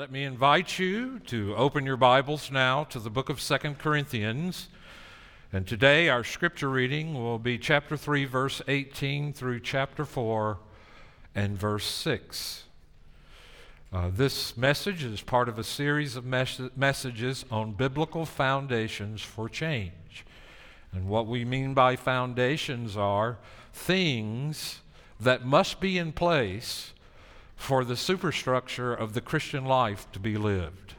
Let me invite you to open your Bibles now to the book of Second Corinthians. And today our scripture reading will be chapter 3, verse 18 through chapter 4 and verse 6. Uh, this message is part of a series of mes- messages on biblical foundations for change. And what we mean by foundations are things that must be in place for the superstructure of the Christian life to be lived.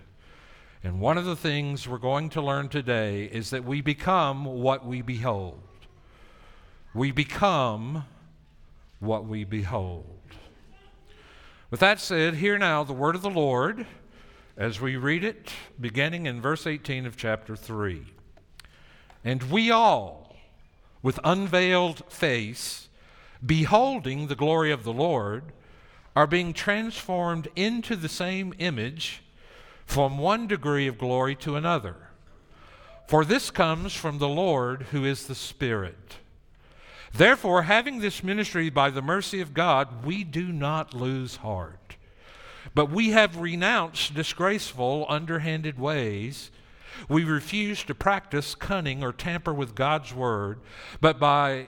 And one of the things we're going to learn today is that we become what we behold. We become what we behold. With that said, hear now the word of the Lord as we read it, beginning in verse 18 of chapter 3. And we all, with unveiled face, beholding the glory of the Lord, are being transformed into the same image from one degree of glory to another. For this comes from the Lord who is the Spirit. Therefore, having this ministry by the mercy of God, we do not lose heart. But we have renounced disgraceful, underhanded ways. We refuse to practice cunning or tamper with God's word, but by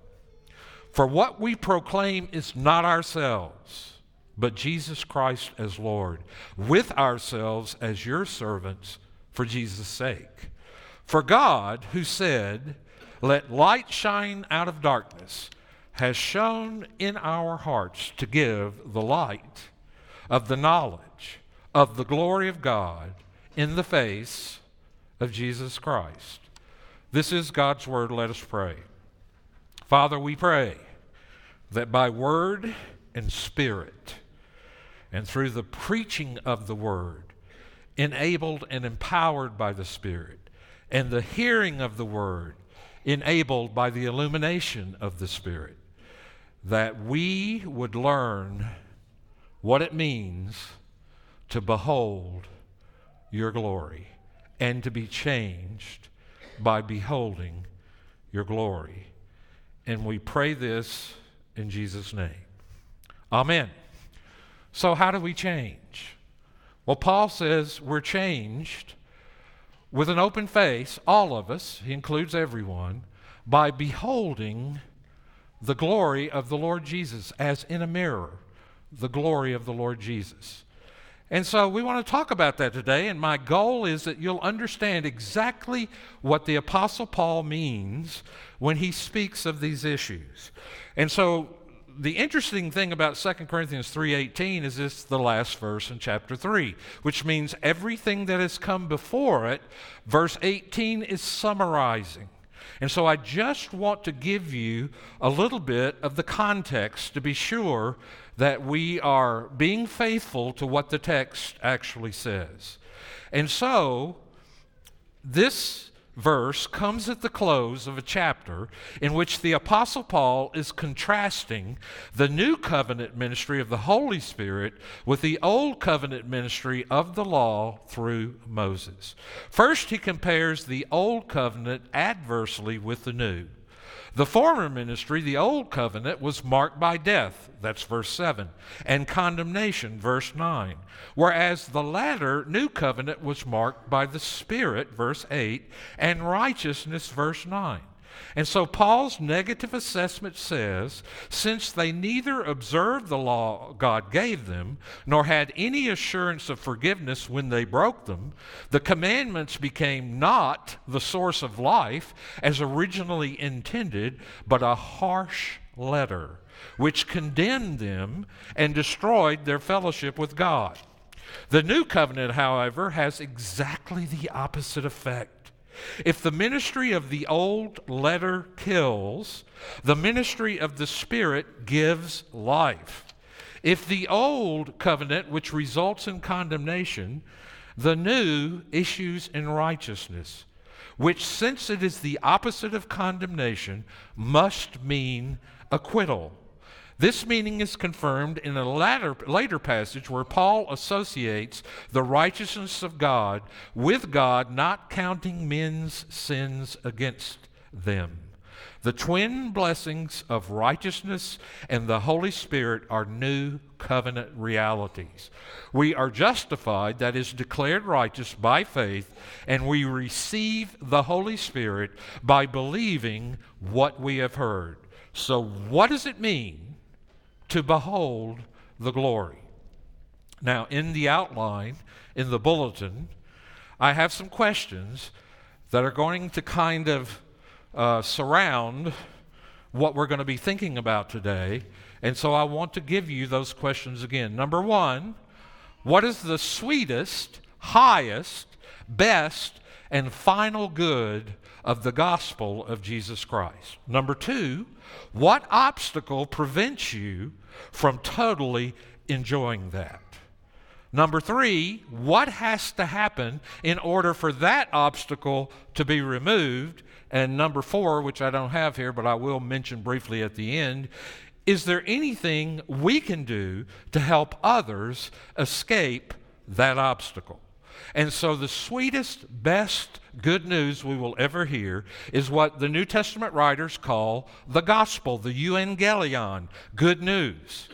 For what we proclaim is not ourselves, but Jesus Christ as Lord, with ourselves as your servants for Jesus' sake. For God, who said, Let light shine out of darkness, has shone in our hearts to give the light of the knowledge of the glory of God in the face of Jesus Christ. This is God's word. Let us pray. Father, we pray that by word and spirit, and through the preaching of the word, enabled and empowered by the Spirit, and the hearing of the word, enabled by the illumination of the Spirit, that we would learn what it means to behold your glory and to be changed by beholding your glory. And we pray this in Jesus' name. Amen. So, how do we change? Well, Paul says we're changed with an open face, all of us, he includes everyone, by beholding the glory of the Lord Jesus as in a mirror, the glory of the Lord Jesus. And so we want to talk about that today, and my goal is that you'll understand exactly what the Apostle Paul means when he speaks of these issues. And so the interesting thing about 2 Corinthians 3:18 is this the last verse in chapter 3, which means everything that has come before it, verse 18 is summarizing. And so I just want to give you a little bit of the context to be sure that we are being faithful to what the text actually says. And so, this verse comes at the close of a chapter in which the Apostle Paul is contrasting the new covenant ministry of the Holy Spirit with the old covenant ministry of the law through Moses. First, he compares the old covenant adversely with the new. The former ministry, the old covenant, was marked by death, that's verse 7, and condemnation, verse 9. Whereas the latter, new covenant, was marked by the Spirit, verse 8, and righteousness, verse 9. And so Paul's negative assessment says since they neither observed the law God gave them, nor had any assurance of forgiveness when they broke them, the commandments became not the source of life as originally intended, but a harsh letter which condemned them and destroyed their fellowship with God. The new covenant, however, has exactly the opposite effect. If the ministry of the old letter kills, the ministry of the Spirit gives life. If the old covenant, which results in condemnation, The new issues in righteousness, which, since it is the opposite of condemnation, must mean acquittal. This meaning is confirmed in a later, later passage where Paul associates the righteousness of God with God not counting men's sins against them. The twin blessings of righteousness and the Holy Spirit are new covenant realities. We are justified, that is, declared righteous by faith, and we receive the Holy Spirit by believing what we have heard. So, what does it mean to behold the glory. Now, in the outline, in the bulletin, I have some questions that are going to kind of uh, surround what we're going to be thinking about today. And so I want to give you those questions again. Number one, what is the sweetest, highest, best, and final good of the gospel of Jesus Christ? Number two, what obstacle prevents you from totally enjoying that. Number three, what has to happen in order for that obstacle to be removed? And number four, which I don't have here, but I will mention briefly at the end, is there anything we can do to help others escape that obstacle? And so, the sweetest, best good news we will ever hear is what the New Testament writers call the gospel, the euangelion, good news.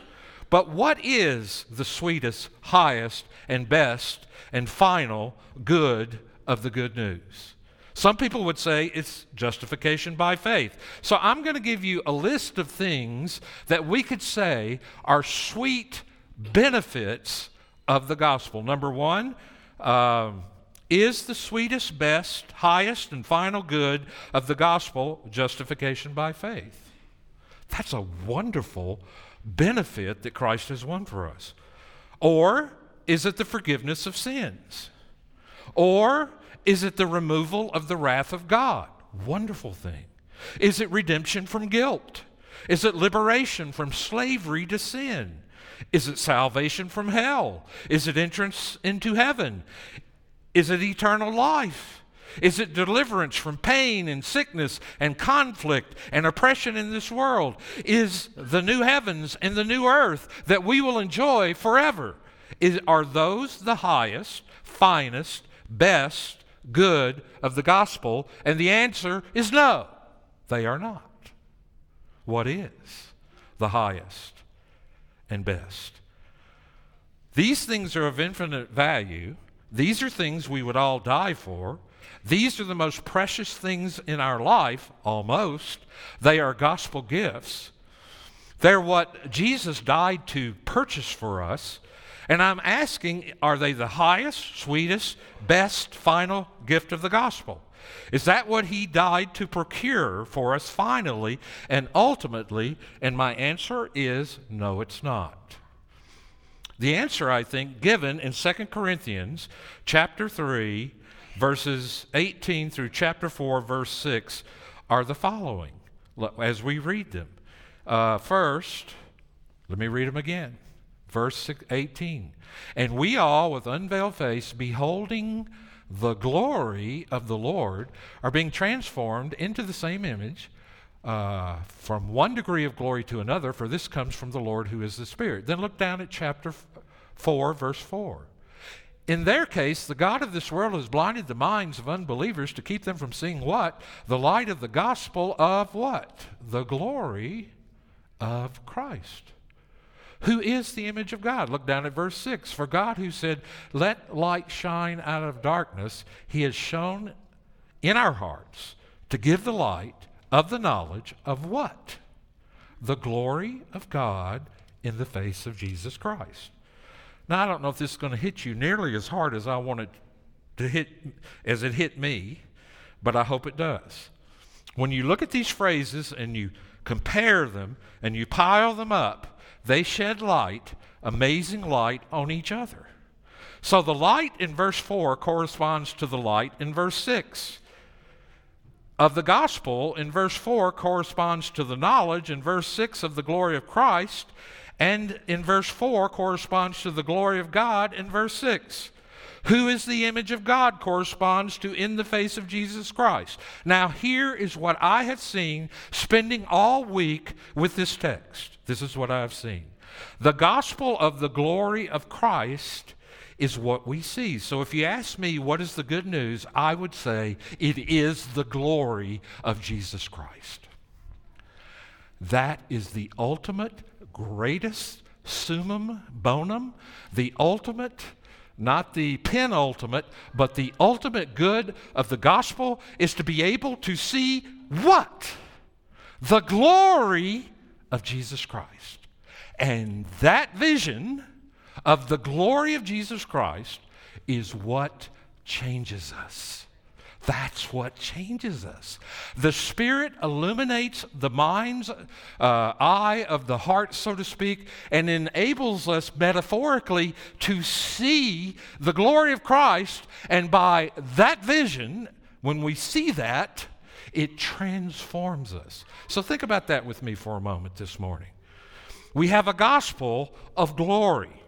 But what is the sweetest, highest, and best and final good of the good news? Some people would say it's justification by faith. So I'm going to give you a list of things that we could say are sweet benefits of the gospel. Number one, um, is the sweetest, best, highest, and final good of the gospel justification by faith. That's a wonderful benefit that Christ has won for us. Or is it the forgiveness of sins? Or is it the removal of the wrath of God? Wonderful thing. Is it redemption from guilt? Is it liberation from slavery to sin? Is it salvation from hell? Is it entrance into heaven? Is it eternal life? Is it deliverance from pain and sickness and conflict and oppression in this world? Is the new heavens and the new earth that we will enjoy forever? Is, are those the highest, finest, best good of the gospel? And the answer is no, they are not. What is the highest and best? These things are of infinite value these are things we would all die for. These are the most precious things in our life, almost. They are gospel gifts. They're what Jesus died to purchase for us. And I'm asking, are they the highest, sweetest, best, final gift of the gospel? Is that what he died to procure for us finally and ultimately? And my answer is no, it's not. The answer, I think, given in 2 Corinthians chapter 3, verses 18 through chapter 4, verse 6, are the following as we read them. Uh, first, let me read them again. Verse 18. And we all, with unveiled face, beholding the glory of the Lord, are being transformed into the same image uh, from one degree of glory to another, for this comes from the Lord who is the Spirit. Then look down at chapter 4, verse 4. In their case, the God of this world has blinded the minds of unbelievers to keep them from seeing what? The light of the gospel of what? The glory of Christ. Who is the image of God? Look down at verse 6. For God, who said, Let light shine out of darkness, he has shone in our hearts to give the light of the knowledge of what? The glory of God in the face of Jesus Christ. Now, I don't know if this is going to hit you nearly as hard as I want it to hit, as it hit me, but I hope it does. When you look at these phrases and you compare them and you pile them up, they shed light, amazing light, on each other. So the light in verse 4 corresponds to the light in verse 6 of the gospel in verse 4 corresponds to the knowledge in verse 6 of the glory of Christ, and in verse 4 corresponds to the glory of God in verse 6. Who is the image of God corresponds to in the face of Jesus Christ. Now, here is what I have seen spending all week with this text. This is what I have seen. The gospel of the glory of Christ is what we see. So if you ask me what is the good news, I would say it is the glory of Jesus Christ. That is the ultimate, greatest summum bonum, the ultimate, not the penultimate, but the ultimate good of the gospel is to be able to see what? The glory of Jesus Christ. And that vision of the glory of Jesus Christ is what changes us. That's what changes us. The Spirit illuminates the mind's uh, eye of the heart, so to speak, and enables us metaphorically to see the glory of Christ. And by that vision, when we see that, it transforms us. So think about that with me for a moment this morning. We have a gospel of glory.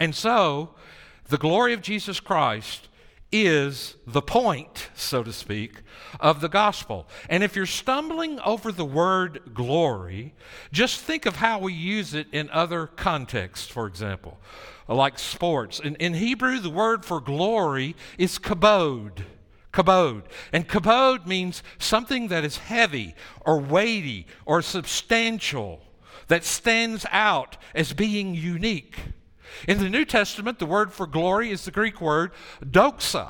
And so, the glory of Jesus Christ is the point, so to speak, of the gospel. And if you're stumbling over the word glory, just think of how we use it in other contexts, for example, like sports. In, in Hebrew, the word for glory is kabod. Kabod. And kabod means something that is heavy or weighty or substantial, that stands out as being unique. In the New Testament, the word for glory is the Greek word doxa,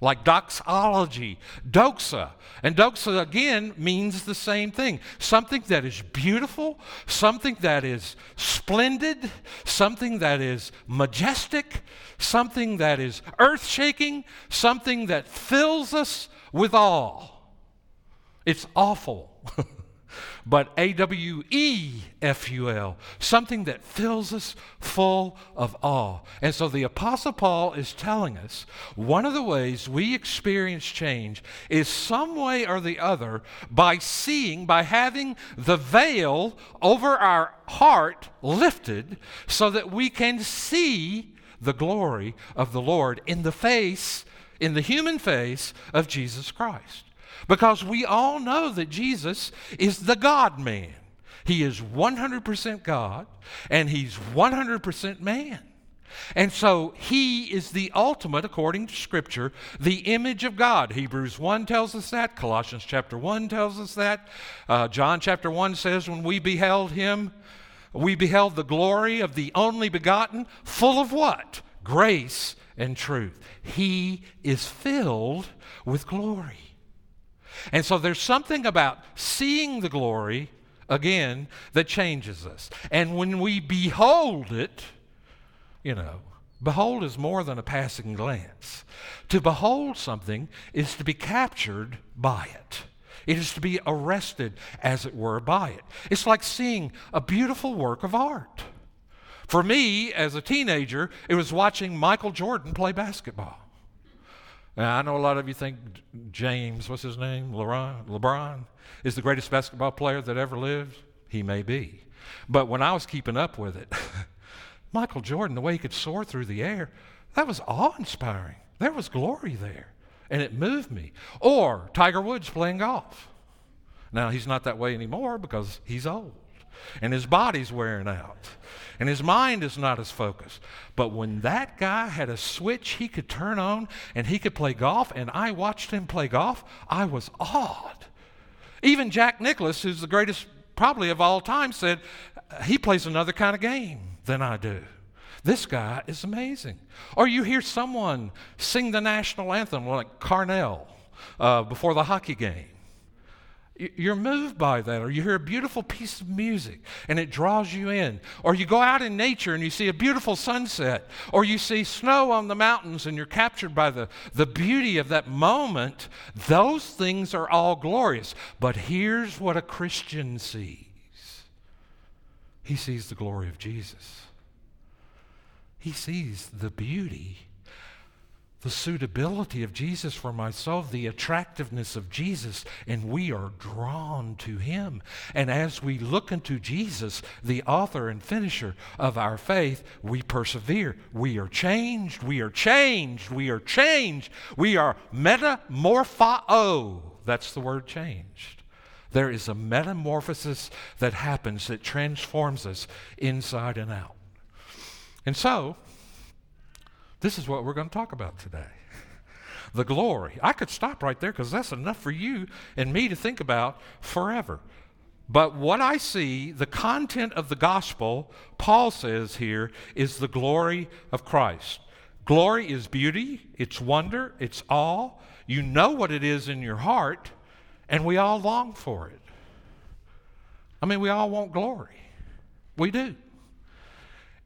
like doxology, doxa. And doxa again means the same thing something that is beautiful, something that is splendid, something that is majestic, something that is earth shaking, something that fills us with awe. It's awful. but A W E F U L, something that fills us full of awe. And so the Apostle Paul is telling us one of the ways we experience change is some way or the other by seeing, by having the veil over our heart lifted so that we can see the glory of the Lord in the face, in the human face of Jesus Christ. Because we all know that Jesus is the God man. He is 100% God and he's 100% man. And so he is the ultimate, according to Scripture, the image of God. Hebrews 1 tells us that. Colossians chapter 1 tells us that. Uh, John chapter 1 says, When we beheld him, we beheld the glory of the only begotten, full of what? Grace and truth. He is filled with glory. And so there's something about seeing the glory again that changes us. And when we behold it, you know, behold is more than a passing glance. To behold something is to be captured by it. It is to be arrested, as it were, by it. It's like seeing a beautiful work of art. For me, as a teenager, it was watching Michael Jordan play basketball. I know a lot of you think James, what's his name? LeBron, LeBron is the greatest basketball player that ever lived. He may be. But when I was keeping up with it, Michael Jordan, the way he could soar through the air, that was awe inspiring. There was glory there, and it moved me. Or Tiger Woods playing golf. Now, he's not that way anymore because he's old and his body's wearing out and his mind is not as focused. But when that guy had a switch he could turn on and he could play golf, and I watched him play golf, I was awed. Even Jack Nicklaus, who's the greatest probably of all time, said he plays another kind of game than I do. This guy is amazing. Or you hear someone sing the national anthem like Carnell uh, before the hockey game. You're moved by that, or you hear a beautiful piece of music and it draws you in, or you go out in nature and you see a beautiful sunset, or you see snow on the mountains and you're captured by the, the beauty of that moment. Those things are all glorious. But here's what a Christian sees he sees the glory of Jesus, he sees the beauty the suitability of Jesus for my soul, the attractiveness of Jesus, and we are drawn to him. And as we look into Jesus, the author and finisher of our faith, we persevere. We are changed, we are changed, we are changed. We are metamorpho. That's the word changed. There is a metamorphosis that happens that transforms us inside and out. And so, this is what we're going to talk about today the glory. I could stop right there because that's enough for you and me to think about forever. But what I see, the content of the gospel, Paul says here, is the glory of Christ. Glory is beauty, it's wonder, it's awe. You know what it is in your heart, and we all long for it. I mean, we all want glory. We do.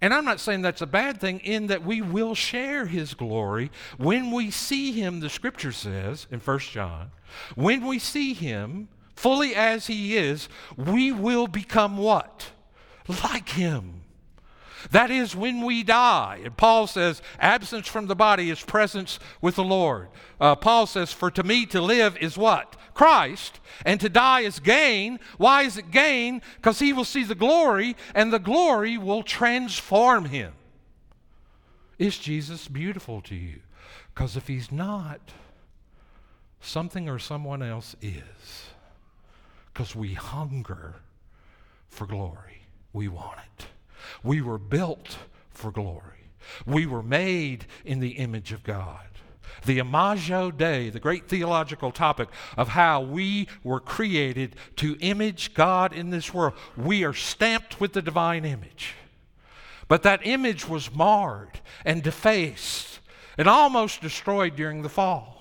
And I'm not saying that's a bad thing, in that we will share his glory when we see him, the scripture says in 1 John, when we see him fully as he is, we will become what? Like him. That is when we die. And Paul says, absence from the body is presence with the Lord. Uh, Paul says, for to me to live is what? Christ. And to die is gain. Why is it gain? Because he will see the glory, and the glory will transform him. Is Jesus beautiful to you? Because if he's not, something or someone else is. Because we hunger for glory, we want it. We were built for glory. We were made in the image of God. The Imago Dei, the great theological topic of how we were created to image God in this world. We are stamped with the divine image. But that image was marred and defaced and almost destroyed during the fall.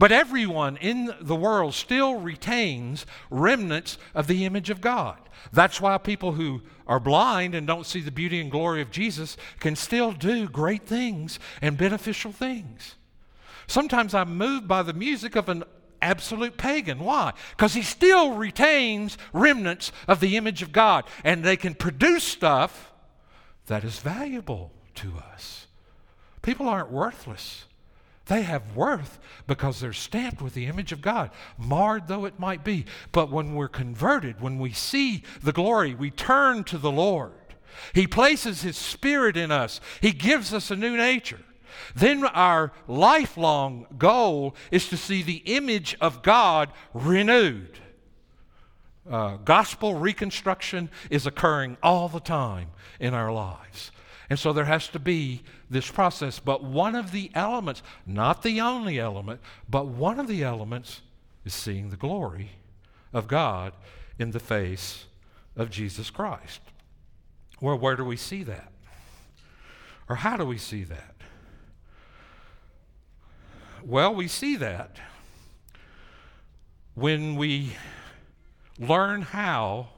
But everyone in the world still retains remnants of the image of God. That's why people who are blind and don't see the beauty and glory of Jesus can still do great things and beneficial things. Sometimes I'm moved by the music of an absolute pagan. Why? Because he still retains remnants of the image of God, and they can produce stuff that is valuable to us. People aren't worthless. They have worth because they're stamped with the image of God, marred though it might be. But when we're converted, when we see the glory, we turn to the Lord. He places His Spirit in us, He gives us a new nature. Then our lifelong goal is to see the image of God renewed. Uh, gospel reconstruction is occurring all the time in our lives. And so there has to be this process. But one of the elements, not the only element, but one of the elements is seeing the glory of God in the face of Jesus Christ. Well, where do we see that? Or how do we see that? Well, we see that when we learn how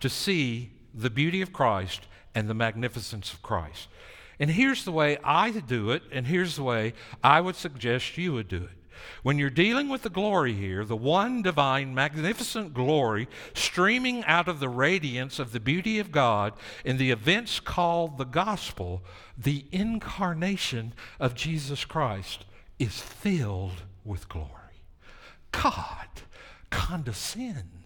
to see the beauty of Christ and the magnificence of Christ. And here's the way I do it, and here's the way I would suggest you would do it. When you're dealing with the glory here, the one divine, magnificent glory streaming out of the radiance of the beauty of God in the events called the gospel, the incarnation of Jesus Christ is filled with glory. God condescends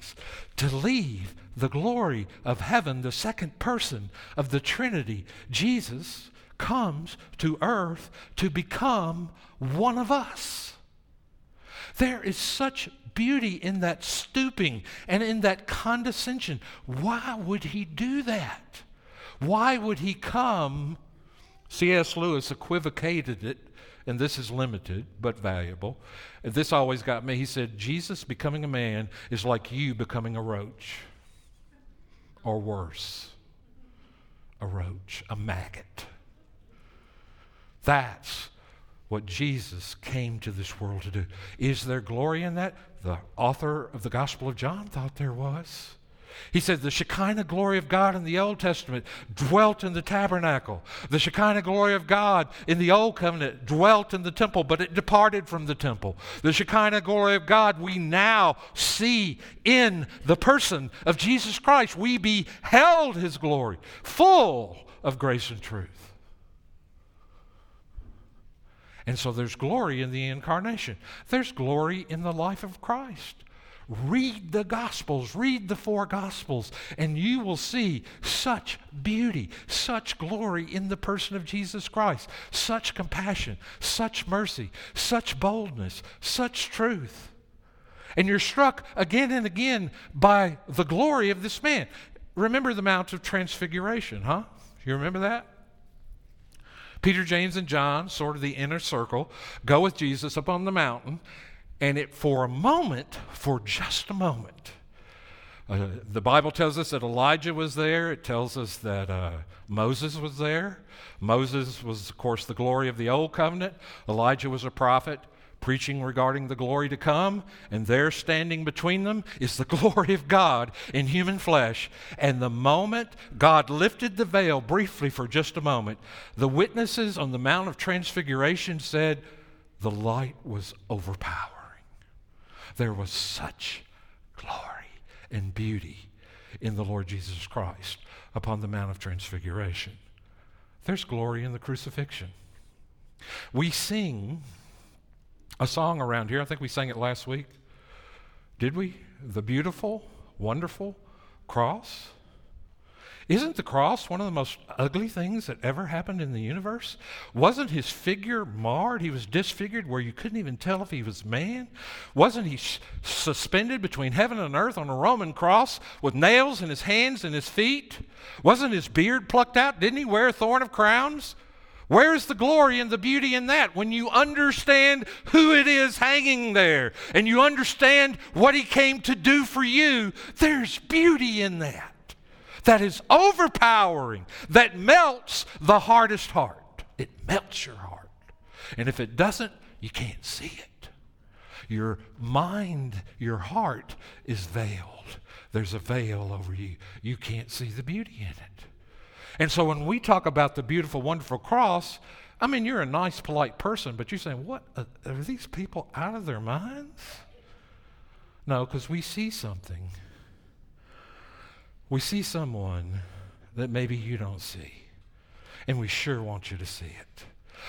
to leave the glory of heaven, the second person of the Trinity, Jesus, comes to earth to become one of us. There is such beauty in that stooping and in that condescension. Why would he do that? Why would he come? C.S. Lewis equivocated it, and this is limited but valuable. This always got me. He said, Jesus becoming a man is like you becoming a roach or worse a roach, a maggot. That's what Jesus came to this world to do. Is there glory in that? The author of the Gospel of John thought there was. He said the Shekinah glory of God in the Old Testament dwelt in the tabernacle. The Shekinah glory of God in the Old Covenant dwelt in the temple, but it departed from the temple. The Shekinah glory of God we now see in the person of Jesus Christ. We beheld his glory, full of grace and truth. And so there's glory in the incarnation. There's glory in the life of Christ. Read the Gospels, read the four Gospels, and you will see such beauty, such glory in the person of Jesus Christ, such compassion, such mercy, such boldness, such truth. And you're struck again and again by the glory of this man. Remember the Mount of Transfiguration, huh? You remember that? Peter, James, and John, sort of the inner circle, go with Jesus up on the mountain, and it for a moment, for just a moment, uh, the Bible tells us that Elijah was there. It tells us that uh, Moses was there. Moses was, of course, the glory of the old covenant. Elijah was a prophet preaching regarding the glory to come, and there standing between them is the glory of God in human flesh. And the moment God lifted the veil briefly for just a moment, the witnesses on the Mount of Transfiguration said, The light was overpowering. There was such glory and beauty in the Lord Jesus Christ upon the Mount of Transfiguration. There's glory in the crucifixion. We sing a song around here. I think we sang it last week. Did we? The beautiful, wonderful cross. Isn't the cross one of the most ugly things that ever happened in the universe? Wasn't his figure marred? He was disfigured where you couldn't even tell if he was man? Wasn't he sh- suspended between heaven and earth on a Roman cross with nails in his hands and his feet? Wasn't his beard plucked out? Didn't he wear a thorn of crowns? Where's the glory and the beauty in that? When you understand who it is hanging there and you understand what he came to do for you, there's beauty in that. That is overpowering, that melts the hardest heart. It melts your heart. And if it doesn't, you can't see it. Your mind, your heart is veiled. There's a veil over you. You can't see the beauty in it. And so when we talk about the beautiful, wonderful cross, I mean, you're a nice, polite person, but you're saying, what? Are these people out of their minds? No, because we see something. We see someone that maybe you don't see. And we sure want you to see it.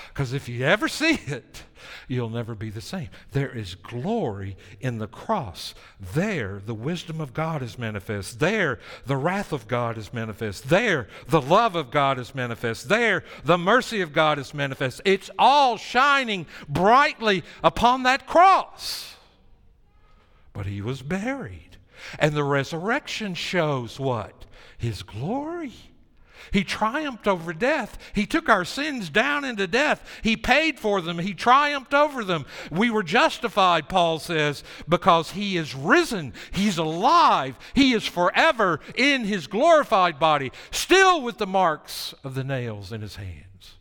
Because if you ever see it, you'll never be the same. There is glory in the cross. There, the wisdom of God is manifest. There, the wrath of God is manifest. There, the love of God is manifest. There, the mercy of God is manifest. It's all shining brightly upon that cross. But he was buried. And the resurrection shows what? His glory. He triumphed over death. He took our sins down into death. He paid for them. He triumphed over them. We were justified, Paul says, because He is risen. He's alive. He is forever in His glorified body, still with the marks of the nails in His hands.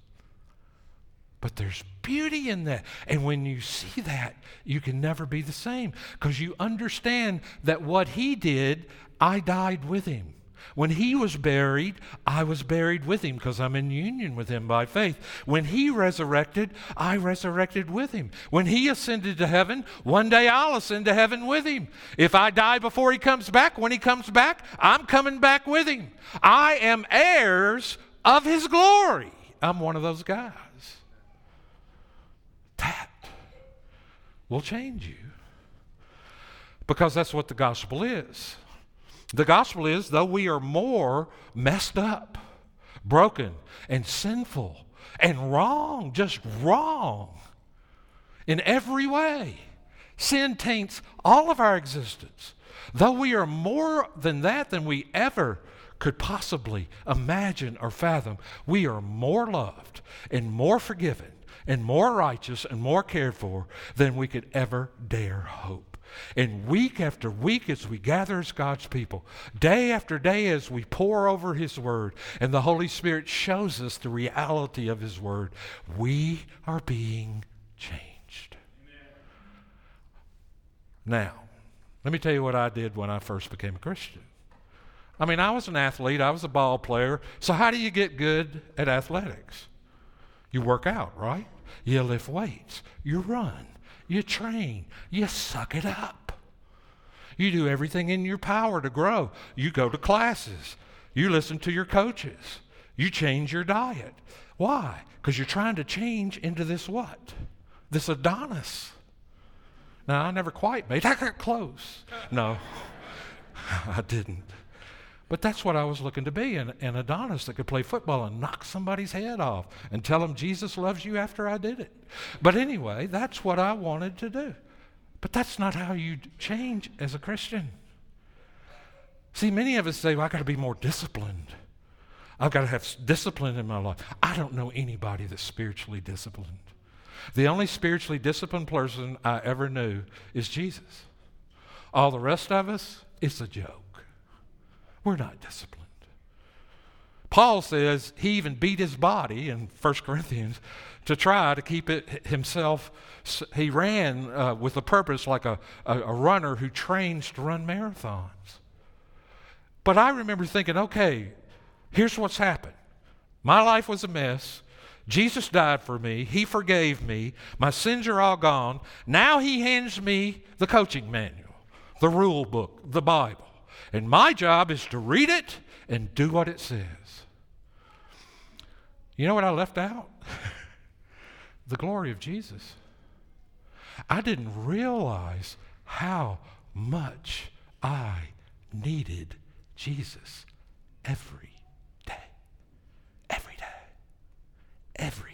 But there's beauty in that. And when you see that, you can never be the same because you understand that what He did, I died with Him. When he was buried, I was buried with him because I'm in union with him by faith. When he resurrected, I resurrected with him. When he ascended to heaven, one day I'll ascend to heaven with him. If I die before he comes back, when he comes back, I'm coming back with him. I am heirs of his glory. I'm one of those guys. That will change you because that's what the gospel is. The gospel is, though we are more messed up, broken, and sinful, and wrong, just wrong in every way, sin taints all of our existence. Though we are more than that than we ever could possibly imagine or fathom, we are more loved and more forgiven and more righteous and more cared for than we could ever dare hope. And week after week, as we gather as God's people, day after day, as we pore over His Word, and the Holy Spirit shows us the reality of His Word, we are being changed. Amen. Now, let me tell you what I did when I first became a Christian. I mean, I was an athlete, I was a ball player. So, how do you get good at athletics? You work out, right? You lift weights, you run. You train. You suck it up. You do everything in your power to grow. You go to classes. You listen to your coaches. You change your diet. Why? Because you're trying to change into this what? This Adonis. Now, I never quite made I got close. No, I didn't. But that's what I was looking to be an, an Adonis that could play football and knock somebody's head off and tell them Jesus loves you after I did it. But anyway, that's what I wanted to do. But that's not how you change as a Christian. See, many of us say, well, I've got to be more disciplined. I've got to have discipline in my life. I don't know anybody that's spiritually disciplined. The only spiritually disciplined person I ever knew is Jesus. All the rest of us, it's a joke. We're not disciplined. Paul says he even beat his body in 1 Corinthians to try to keep it himself. He ran uh, with a purpose like a, a, a runner who trains to run marathons. But I remember thinking, okay, here's what's happened. My life was a mess. Jesus died for me. He forgave me. My sins are all gone. Now He hands me the coaching manual, the rule book, the Bible. And my job is to read it and do what it says. You know what I left out? the glory of Jesus. I didn't realize how much I needed Jesus every every day.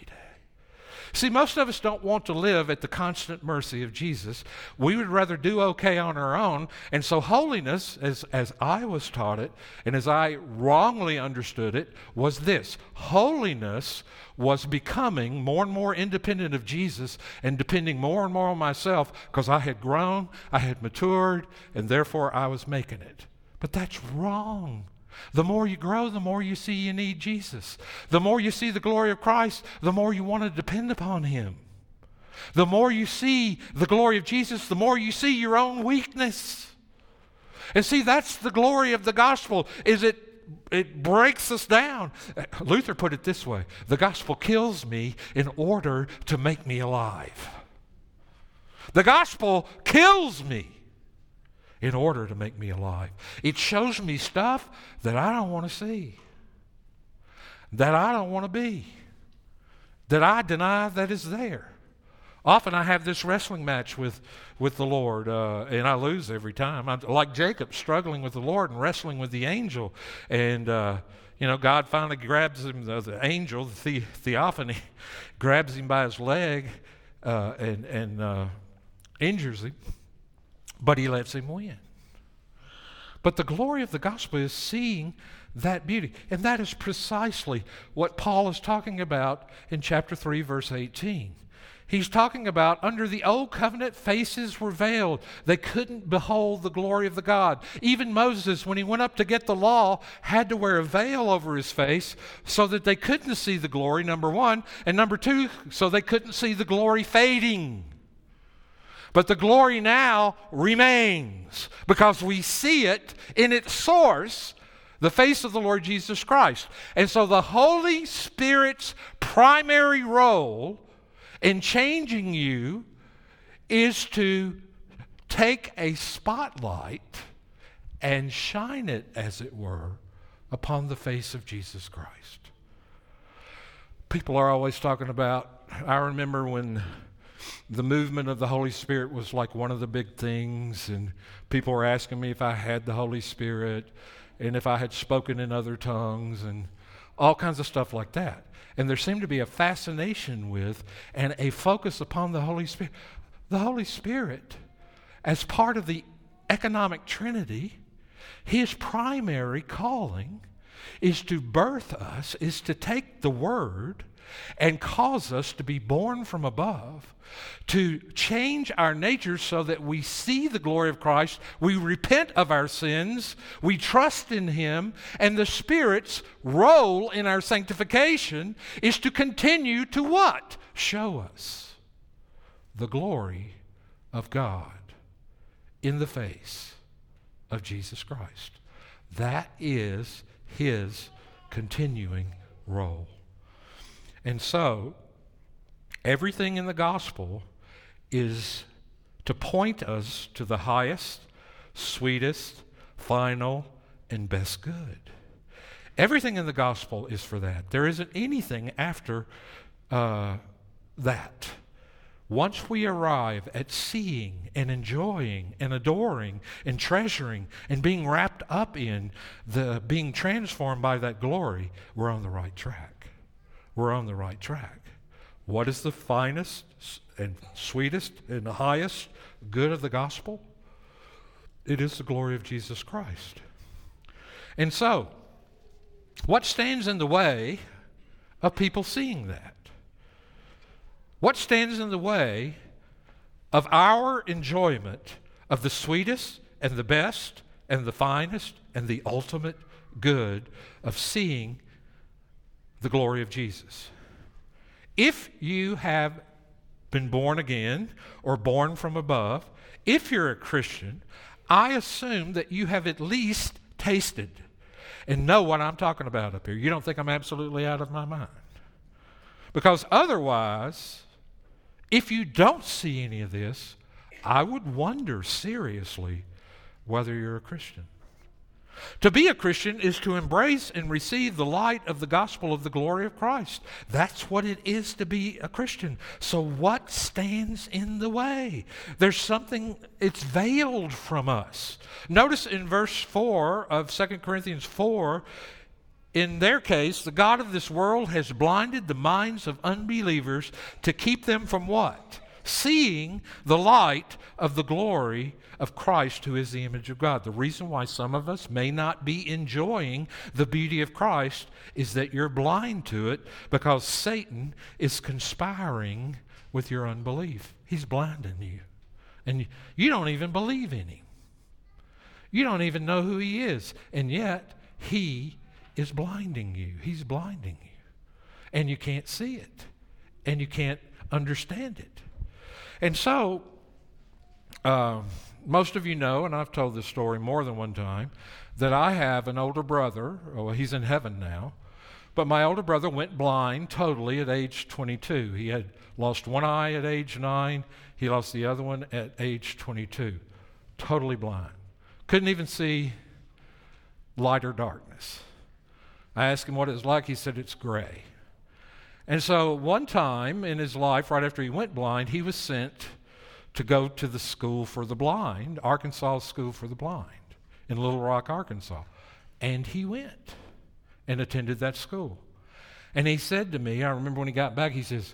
See, most of us don't want to live at the constant mercy of Jesus. We would rather do okay on our own. And so, holiness, as, as I was taught it, and as I wrongly understood it, was this holiness was becoming more and more independent of Jesus and depending more and more on myself because I had grown, I had matured, and therefore I was making it. But that's wrong. The more you grow, the more you see you need Jesus. The more you see the glory of Christ, the more you want to depend upon Him. The more you see the glory of Jesus, the more you see your own weakness. And see, that's the glory of the gospel, is it it breaks us down. Luther put it this way the gospel kills me in order to make me alive. The gospel kills me in order to make me alive. It shows me stuff that I don't want to see, that I don't want to be, that I deny that is there. Often I have this wrestling match with, with the Lord, uh, and I lose every time. I'm like Jacob, struggling with the Lord and wrestling with the angel. And, uh, you know, God finally grabs him, the, the angel, the, the theophany, grabs him by his leg uh, and, and uh, injures him but he lets him win. But the glory of the gospel is seeing that beauty. And that is precisely what Paul is talking about in chapter 3, verse 18. He's talking about under the old covenant, faces were veiled. They couldn't behold the glory of the God. Even Moses, when he went up to get the law, had to wear a veil over his face so that they couldn't see the glory, number one. And number two, so they couldn't see the glory fading. But the glory now remains because we see it in its source, the face of the Lord Jesus Christ. And so the Holy Spirit's primary role in changing you is to take a spotlight and shine it, as it were, upon the face of Jesus Christ. People are always talking about, I remember when the movement of the Holy Spirit was like one of the big things, and people were asking me if I had the Holy Spirit and if I had spoken in other tongues and all kinds of stuff like that. And there seemed to be a fascination with and a focus upon the Holy Spirit. The Holy Spirit, as part of the economic trinity, his primary calling is to birth us, is to take the Word and cause us to be born from above, to change our nature so that we see the glory of Christ, we repent of our sins, we trust in Him, and the Spirit's role in our sanctification is to continue to what? Show us the glory of God in the face of Jesus Christ. That is His continuing role. And so, everything in the gospel is to point us to the highest, sweetest, final, and best good. Everything in the gospel is for that. There isn't anything after uh, that. Once we arrive at seeing and enjoying and adoring and treasuring and being wrapped up in the being transformed by that glory, we're on the right track. We're on the right track. What is the finest and sweetest and the highest good of the gospel? It is the glory of Jesus Christ. And so, what stands in the way of people seeing that? What stands in the way of our enjoyment of the sweetest and the best and the finest and the ultimate good of seeing the glory of Jesus? If you have been born again or born from above, if you're a Christian, I assume that you have at least tasted and know what I'm talking about up here. You don't think I'm absolutely out of my mind. Because otherwise, if you don't see any of this, I would wonder seriously whether you're a Christian. To be a Christian is to embrace and receive the light of the gospel of the glory of Christ. That's what it is to be a Christian. So, what stands in the way? There's something, it's veiled from us. Notice in verse 4 of 2 Corinthians 4, in their case, the God of this world has blinded the minds of unbelievers to keep them from what? Seeing the light of the glory of Christ, who is the image of God. The reason why some of us may not be enjoying the beauty of Christ is that you're blind to it because Satan is conspiring with your unbelief. He's blinding you. And you don't even believe in him. You don't even know who he is. And yet, he is blinding you. He's blinding you. And you can't see it. And you can't understand it. And so, um, most of you know, and I've told this story more than one time, that I have an older brother. Oh, he's in heaven now. But my older brother went blind totally at age 22. He had lost one eye at age 9, he lost the other one at age 22. Totally blind. Couldn't even see light or darkness. I asked him what it was like. He said it's gray. And so, one time in his life, right after he went blind, he was sent to go to the school for the blind, Arkansas School for the Blind in Little Rock, Arkansas. And he went and attended that school. And he said to me, I remember when he got back, he says,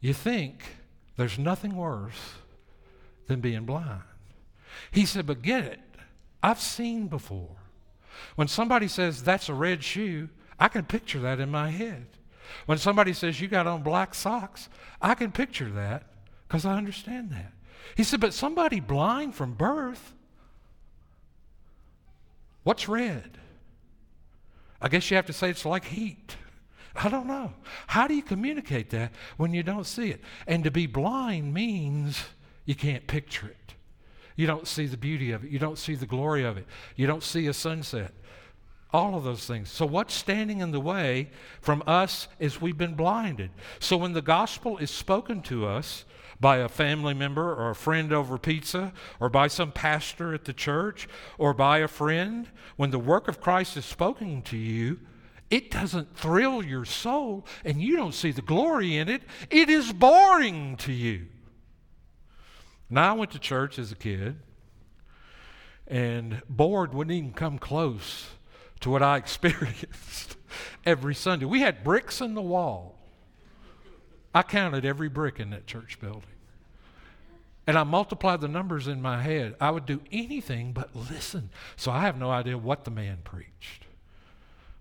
You think there's nothing worse than being blind. He said, But get it. I've seen before. When somebody says that's a red shoe, I can picture that in my head. When somebody says you got on black socks, I can picture that because I understand that. He said, But somebody blind from birth, what's red? I guess you have to say it's like heat. I don't know. How do you communicate that when you don't see it? And to be blind means you can't picture it. You don't see the beauty of it. You don't see the glory of it. You don't see a sunset. All of those things. So, what's standing in the way from us is we've been blinded. So, when the gospel is spoken to us, by a family member or a friend over pizza or by some pastor at the church or by a friend, when the work of Christ is spoken to you, it doesn't thrill your soul and you don't see the glory in it. It is boring to you. Now, I went to church as a kid, and bored wouldn't even come close to what I experienced every Sunday. We had bricks in the wall. I counted every brick in that church building. And I multiplied the numbers in my head. I would do anything but listen. So I have no idea what the man preached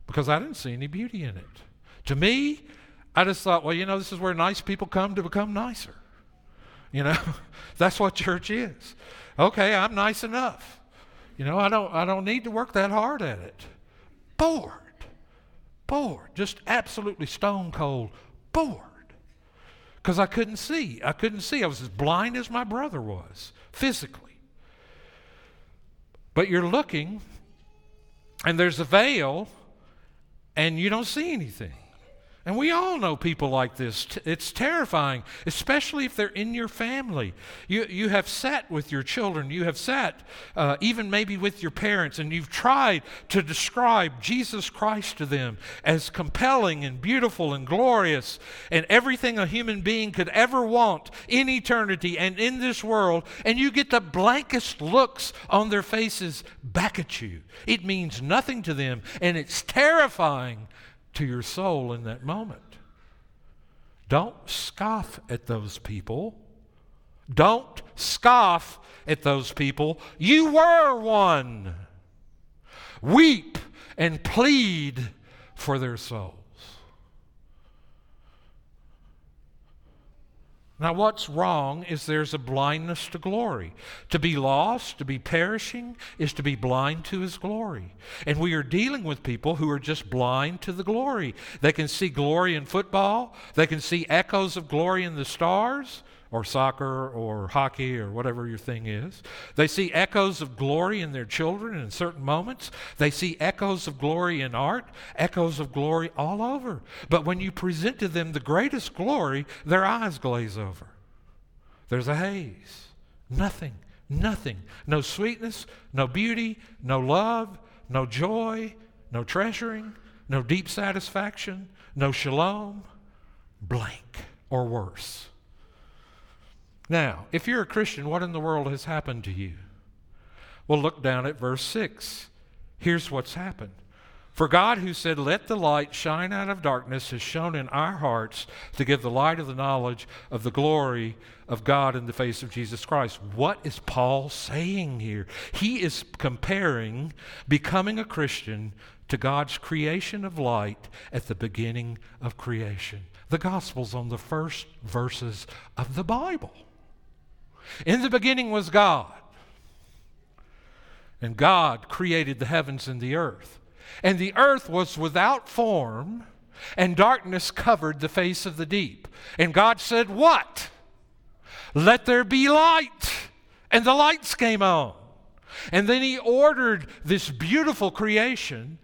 because I didn't see any beauty in it. To me, I just thought, well, you know, this is where nice people come to become nicer. You know, that's what church is. Okay, I'm nice enough. You know, I don't, I don't need to work that hard at it. Bored. Bored. Just absolutely stone cold bored because I couldn't see. I couldn't see. I was as blind as my brother was, physically. But you're looking, and there's a veil, and you don't see anything. And we all know people like this. It's terrifying, especially if they're in your family. You, you have sat with your children, you have sat uh, even maybe with your parents, and you've tried to describe Jesus Christ to them as compelling and beautiful and glorious and everything a human being could ever want in eternity and in this world, and you get the blankest looks on their faces back at you. It means nothing to them, and it's terrifying to your soul in that moment. Don't scoff at those people. Don't scoff at those people. You were one. Weep and plead for their soul. Now, what's wrong is there's a blindness to glory. To be lost, to be perishing, is to be blind to His glory. And we are dealing with people who are just blind to the glory. They can see glory in football, they can see echoes of glory in the stars, or soccer or hockey or whatever your thing is. They see echoes of glory in their children in certain moments. They see echoes of glory in art, echoes of glory all over. But when you present to them the greatest glory, their eyes glaze over. There's a haze. Nothing, nothing. No sweetness, no beauty, no love, no joy, no treasuring, no deep satisfaction, no shalom. Blank or worse. Now, if you're a Christian, what in the world has happened to you? Well, look down at verse 6. Here's what's happened. For God, who said, Let the light shine out of darkness, has shone in our hearts to give the light of the knowledge of the glory of God in the face of Jesus Christ. What is Paul saying here? He is comparing becoming a Christian to God's creation of light at the beginning of creation. The Gospel's on the first verses of the Bible. In the beginning was God. And God created the heavens and the earth. And the earth was without form, and darkness covered the face of the deep. And God said, What? Let there be light. And the lights came on. And then He ordered this beautiful creation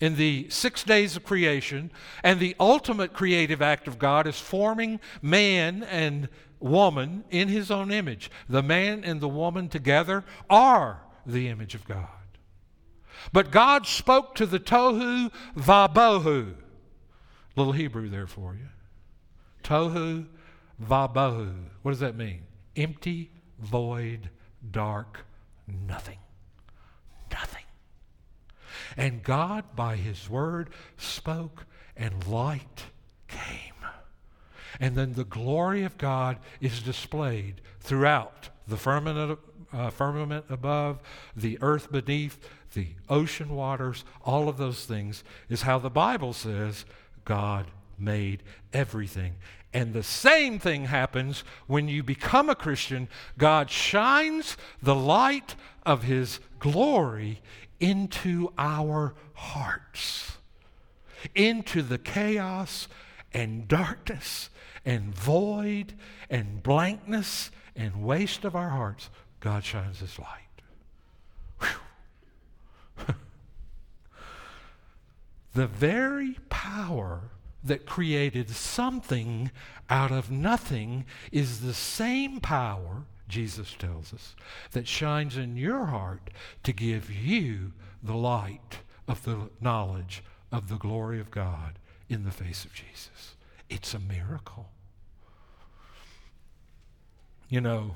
in the six days of creation. And the ultimate creative act of God is forming man and woman in his own image. The man and the woman together are the image of God. But God spoke to the tohu vabohu. Little Hebrew there for you. Tohu vabohu. What does that mean? Empty, void, dark, nothing. Nothing. And God, by His word, spoke, and light came. And then the glory of God is displayed throughout the firmament, uh, firmament above, the earth beneath, the ocean waters, all of those things is how the Bible says God made everything. And the same thing happens when you become a Christian. God shines the light of His glory into our hearts, into the chaos and darkness and void and blankness and waste of our hearts, God shines His light. the very power that created something out of nothing is the same power, Jesus tells us, that shines in your heart to give you the light of the knowledge of the glory of God in the face of Jesus. It's a miracle. You know,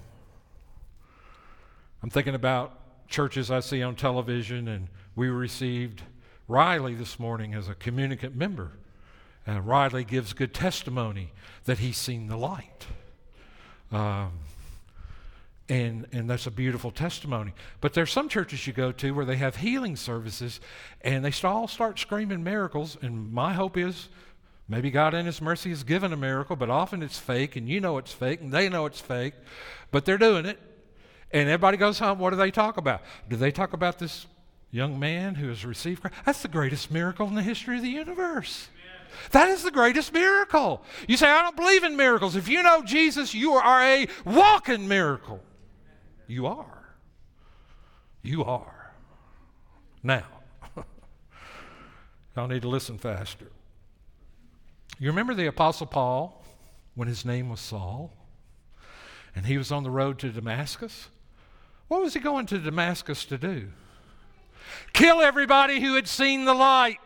I'm thinking about churches I see on television, and we received Riley this morning as a communicant member. Uh, Riley gives good testimony that he's seen the light. Um, and, and that's a beautiful testimony. But there's some churches you go to where they have healing services and they all start screaming miracles. And my hope is Maybe God in His mercy has given a miracle, but often it's fake, and you know it's fake, and they know it's fake, but they're doing it. And everybody goes home. What do they talk about? Do they talk about this young man who has received Christ? That's the greatest miracle in the history of the universe. That is the greatest miracle. You say, I don't believe in miracles. If you know Jesus, you are a walking miracle. You are. You are. Now, y'all need to listen faster. You remember the Apostle Paul when his name was Saul and he was on the road to Damascus? What was he going to Damascus to do? Kill everybody who had seen the light.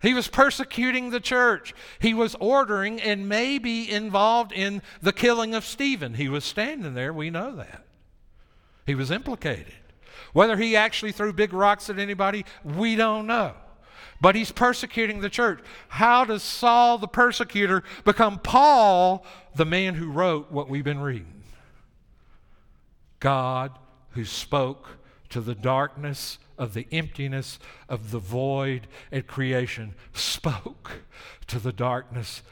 He was persecuting the church. He was ordering and maybe involved in the killing of Stephen. He was standing there, we know that. He was implicated. Whether he actually threw big rocks at anybody, we don't know. But he's persecuting the church. How does Saul the persecutor become Paul, the man who wrote what we've been reading? God who spoke to the darkness of the emptiness of the void at creation spoke to the darkness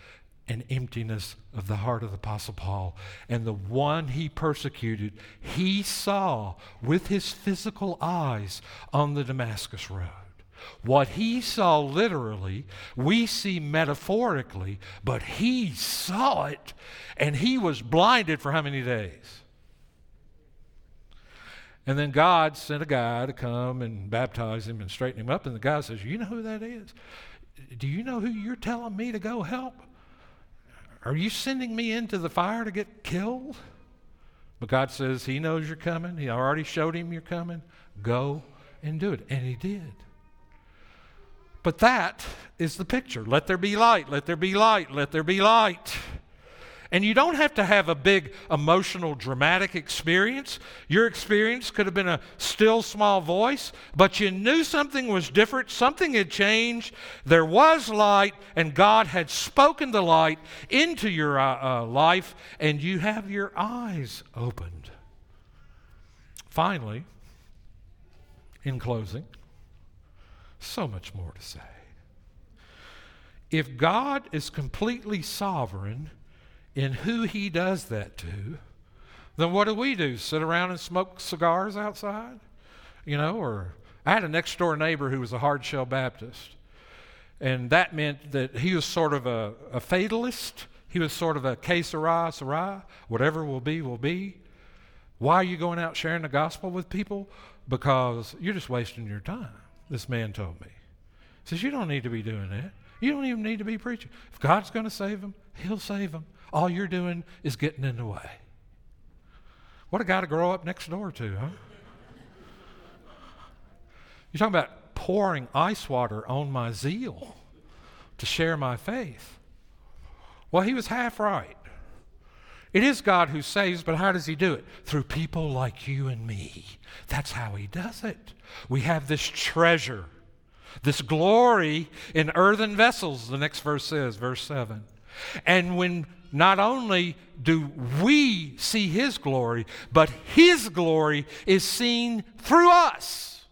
and emptiness of the heart of the Apostle Paul. And the one he persecuted, he saw with his physical eyes on the Damascus Road. What he saw literally, we see metaphorically, but he saw it and he was blinded for how many days? And then God sent a guy to come and baptize him and straighten him up. And the guy says, You know who that is? Do you know who you're telling me to go help? Are you sending me into the fire to get killed? But God says, He knows you're coming. He already showed him you're coming. Go and do it. And he did. But that is the picture. Let there be light. Let there be light. Let there be light. And you don't have to have a big emotional, dramatic experience. Your experience could have been a still small voice, but you knew something was different, something had changed. There was light, and God had spoken the light into your uh, uh, life, and you have your eyes opened. Finally, in closing, so much more to say. If God is completely sovereign, in who he does that to, then what do we do? Sit around and smoke cigars outside? You know, or I had a next door neighbor who was a hard shell Baptist. And that meant that he was sort of a, a fatalist. He was sort of a que sera, sera, whatever will be, will be. Why are you going out sharing the gospel with people? Because you're just wasting your time, this man told me. He says, You don't need to be doing that. You don't even need to be preaching. If God's going to save them, He'll save them. All you're doing is getting in the way. What a guy to grow up next door to, huh? You're talking about pouring ice water on my zeal to share my faith. Well, he was half right. It is God who saves, but how does he do it? Through people like you and me. That's how he does it. We have this treasure, this glory in earthen vessels, the next verse says, verse 7. And when not only do we see His glory, but His glory is seen through us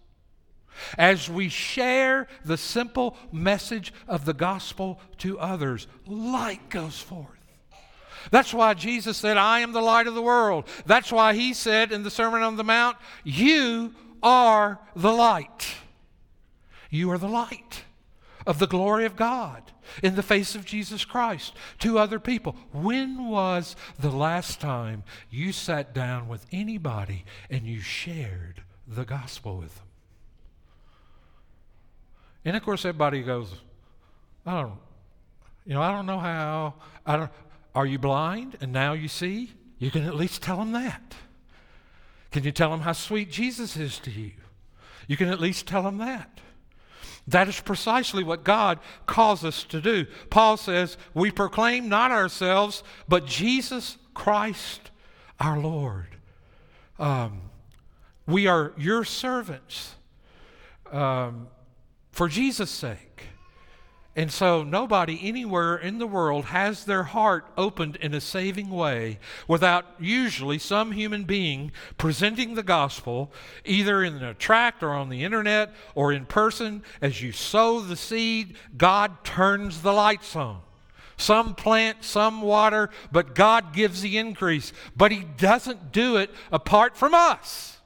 as we share the simple message of the gospel to others. Light goes forth. That's why Jesus said, I am the light of the world. That's why He said in the Sermon on the Mount, You are the light. You are the light of the glory of God in the face of Jesus Christ to other people. When was the last time you sat down with anybody and you shared the gospel with them? And of course, everybody goes, I don't, you know, I don't know how. I don't. Are you blind and now you see? You can at least tell them that. Can you tell them how sweet Jesus is to you? You can at least tell them that. That is precisely what God calls us to do. Paul says, We proclaim not ourselves, but Jesus Christ our Lord. Um, we are your servants um, for Jesus' sake. And so, nobody anywhere in the world has their heart opened in a saving way without usually some human being presenting the gospel, either in a tract or on the internet or in person. As you sow the seed, God turns the lights on. Some plant, some water, but God gives the increase. But He doesn't do it apart from us.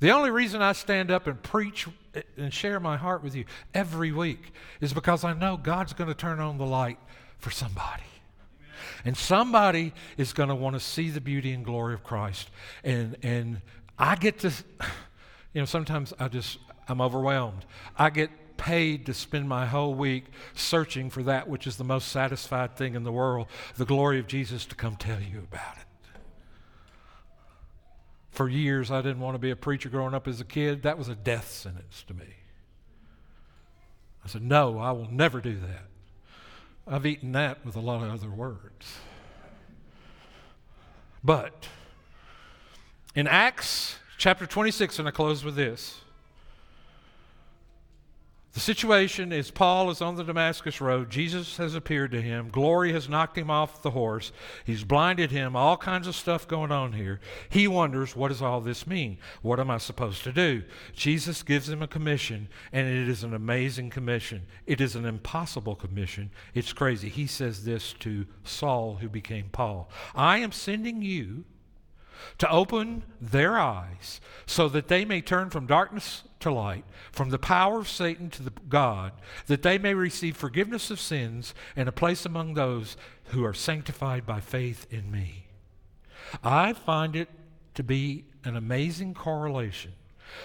The only reason I stand up and preach and share my heart with you every week is because I know God's going to turn on the light for somebody. And somebody is going to want to see the beauty and glory of Christ. And, and I get to, you know, sometimes I just, I'm overwhelmed. I get paid to spend my whole week searching for that which is the most satisfied thing in the world, the glory of Jesus, to come tell you about it. For years, I didn't want to be a preacher growing up as a kid. That was a death sentence to me. I said, No, I will never do that. I've eaten that with a lot of other words. But in Acts chapter 26, and I close with this. The situation is Paul is on the Damascus road. Jesus has appeared to him. Glory has knocked him off the horse. He's blinded him. All kinds of stuff going on here. He wonders, what does all this mean? What am I supposed to do? Jesus gives him a commission, and it is an amazing commission. It is an impossible commission. It's crazy. He says this to Saul, who became Paul I am sending you to open their eyes so that they may turn from darkness to light, from the power of Satan to the God, that they may receive forgiveness of sins and a place among those who are sanctified by faith in me. I find it to be an amazing correlation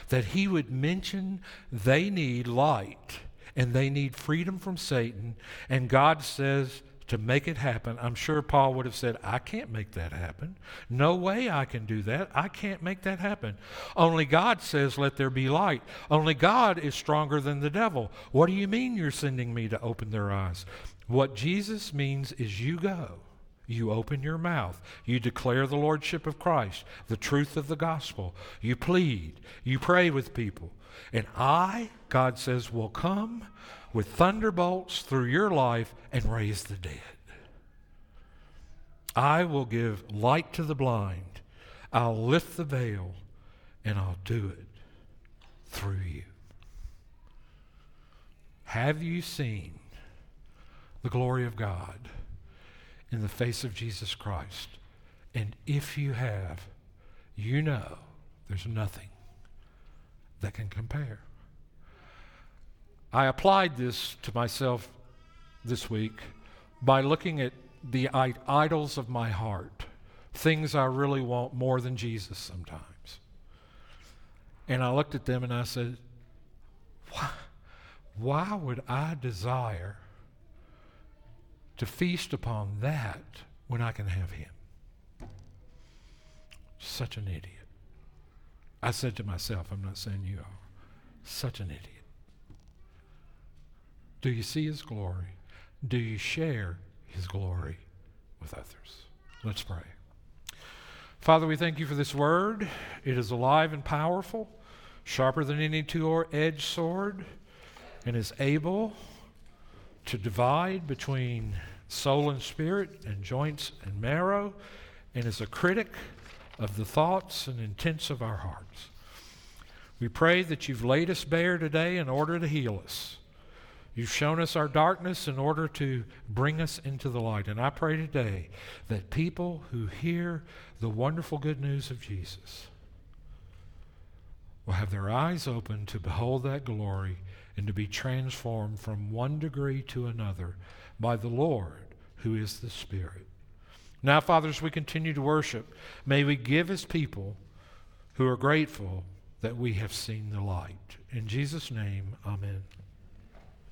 that he would mention they need light and they need freedom from Satan, and God says, to make it happen, I'm sure Paul would have said, I can't make that happen. No way I can do that. I can't make that happen. Only God says, Let there be light. Only God is stronger than the devil. What do you mean you're sending me to open their eyes? What Jesus means is you go. You open your mouth. You declare the Lordship of Christ, the truth of the gospel. You plead. You pray with people. And I, God says, will come with thunderbolts through your life and raise the dead. I will give light to the blind. I'll lift the veil and I'll do it through you. Have you seen the glory of God in the face of Jesus Christ? And if you have, you know there's nothing that can compare. I applied this to myself this week by looking at the idols of my heart, things I really want more than Jesus sometimes. And I looked at them and I said, why, why would I desire to feast upon that when I can have Him? Such an idiot. I said to myself, I'm not saying you are, such an idiot. Do you see his glory? Do you share his glory with others? Let's pray. Father, we thank you for this word. It is alive and powerful, sharper than any two edged sword, and is able to divide between soul and spirit and joints and marrow, and is a critic of the thoughts and intents of our hearts. We pray that you've laid us bare today in order to heal us. You've shown us our darkness in order to bring us into the light. And I pray today that people who hear the wonderful good news of Jesus will have their eyes open to behold that glory and to be transformed from one degree to another by the Lord who is the Spirit. Now, Father, as we continue to worship, may we give as people who are grateful that we have seen the light. In Jesus' name, amen.